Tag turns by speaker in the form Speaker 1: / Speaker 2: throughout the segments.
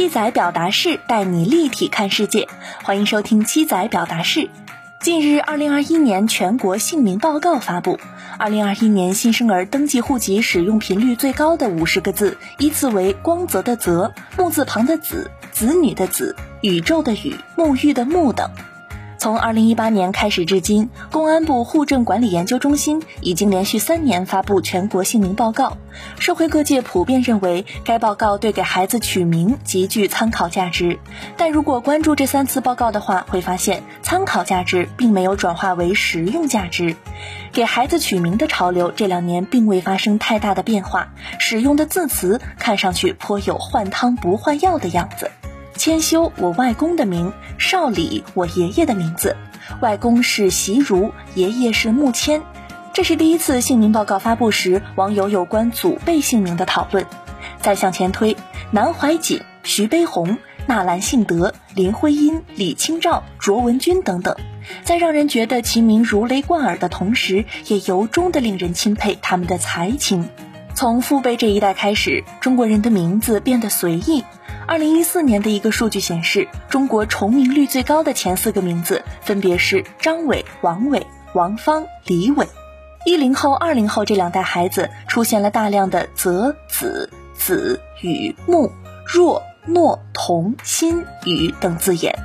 Speaker 1: 七仔表达式带你立体看世界，欢迎收听七仔表达式。近日，二零二一年全国姓名报告发布，二零二一年新生儿登记户籍使用频率最高的五十个字依次为光泽的泽、木字旁的子、子女的子、宇宙的宇、沐浴的沐等。从二零一八年开始至今，公安部户政管理研究中心已经连续三年发布全国姓名报告。社会各界普遍认为，该报告对给孩子取名极具参考价值。但如果关注这三次报告的话，会发现参考价值并没有转化为实用价值。给孩子取名的潮流这两年并未发生太大的变化，使用的字词看上去颇有换汤不换药的样子。千修，我外公的名；少礼，我爷爷的名字。外公是习儒，爷爷是穆谦。这是第一次姓名报告发布时，网友有关祖辈姓名的讨论。再向前推，南怀瑾、徐悲鸿、纳兰性德、林徽因、李清照、卓文君等等，在让人觉得其名如雷贯耳的同时，也由衷的令人钦佩他们的才情。从父辈这一代开始，中国人的名字变得随意。二零一四年的一个数据显示，中国重名率最高的前四个名字分别是张伟、王伟、王芳、李伟。一零后、二零后这两代孩子出现了大量的泽、子、子、雨、木、若、诺、同、心、雨等字眼，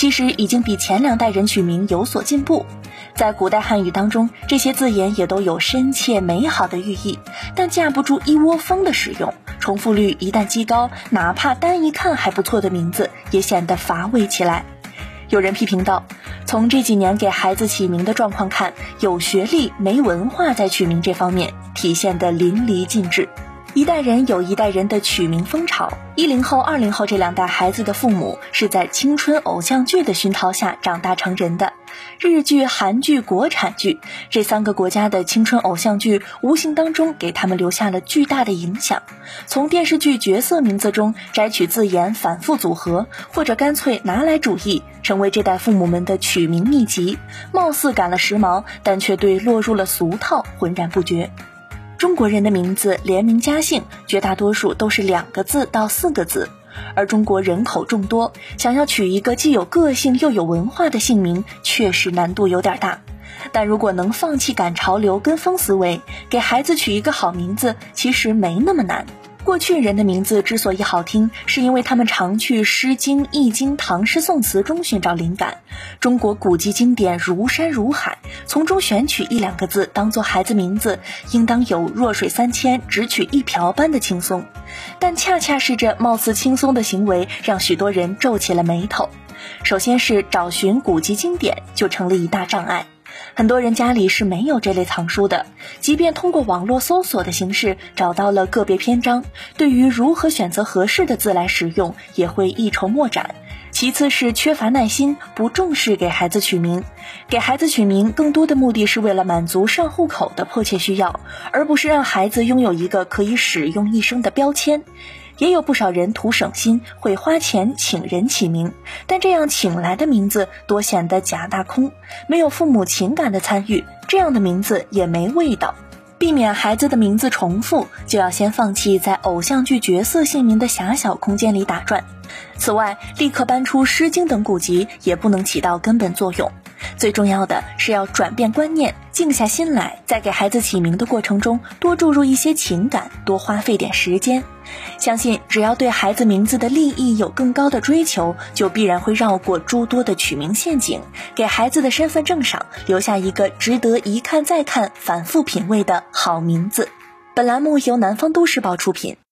Speaker 1: 其实已经比前两代人取名有所进步。在古代汉语当中，这些字眼也都有深切美好的寓意，但架不住一窝蜂的使用，重复率一旦极高，哪怕单一看还不错的名字，也显得乏味起来。有人批评道，从这几年给孩子起名的状况看，有学历没文化在取名这方面体现得淋漓尽致。一代人有一代人的取名风潮，一零后、二零后这两代孩子的父母是在青春偶像剧的熏陶下长大成人的。日剧、韩剧、国产剧这三个国家的青春偶像剧，无形当中给他们留下了巨大的影响。从电视剧角色名字中摘取字眼，反复组合，或者干脆拿来主义，成为这代父母们的取名秘籍。貌似赶了时髦，但却对落入了俗套浑然不觉。中国人的名字连名加姓，绝大多数都是两个字到四个字，而中国人口众多，想要取一个既有个性又有文化的姓名，确实难度有点大。但如果能放弃赶潮流、跟风思维，给孩子取一个好名字，其实没那么难。过去人的名字之所以好听，是因为他们常去《诗经》《易经》唐诗宋词中寻找灵感。中国古籍经典如山如海，从中选取一两个字当做孩子名字，应当有弱水三千，只取一瓢般的轻松。但恰恰是这貌似轻松的行为，让许多人皱起了眉头。首先是找寻古籍经典，就成了一大障碍。很多人家里是没有这类藏书的，即便通过网络搜索的形式找到了个别篇章，对于如何选择合适的字来使用，也会一筹莫展。其次是缺乏耐心，不重视给孩子取名。给孩子取名更多的目的是为了满足上户口的迫切需要，而不是让孩子拥有一个可以使用一生的标签。也有不少人图省心，会花钱请人起名，但这样请来的名字多显得假大空，没有父母情感的参与，这样的名字也没味道。避免孩子的名字重复，就要先放弃在偶像剧角色姓名的狭小空间里打转。此外，立刻搬出《诗经》等古籍也不能起到根本作用。最重要的是要转变观念，静下心来，在给孩子起名的过程中多注入一些情感，多花费点时间。相信只要对孩子名字的利益有更高的追求，就必然会绕过诸多的取名陷阱，给孩子的身份证上留下一个值得一看再看、反复品味的好名字。本栏目由南方都市报出品。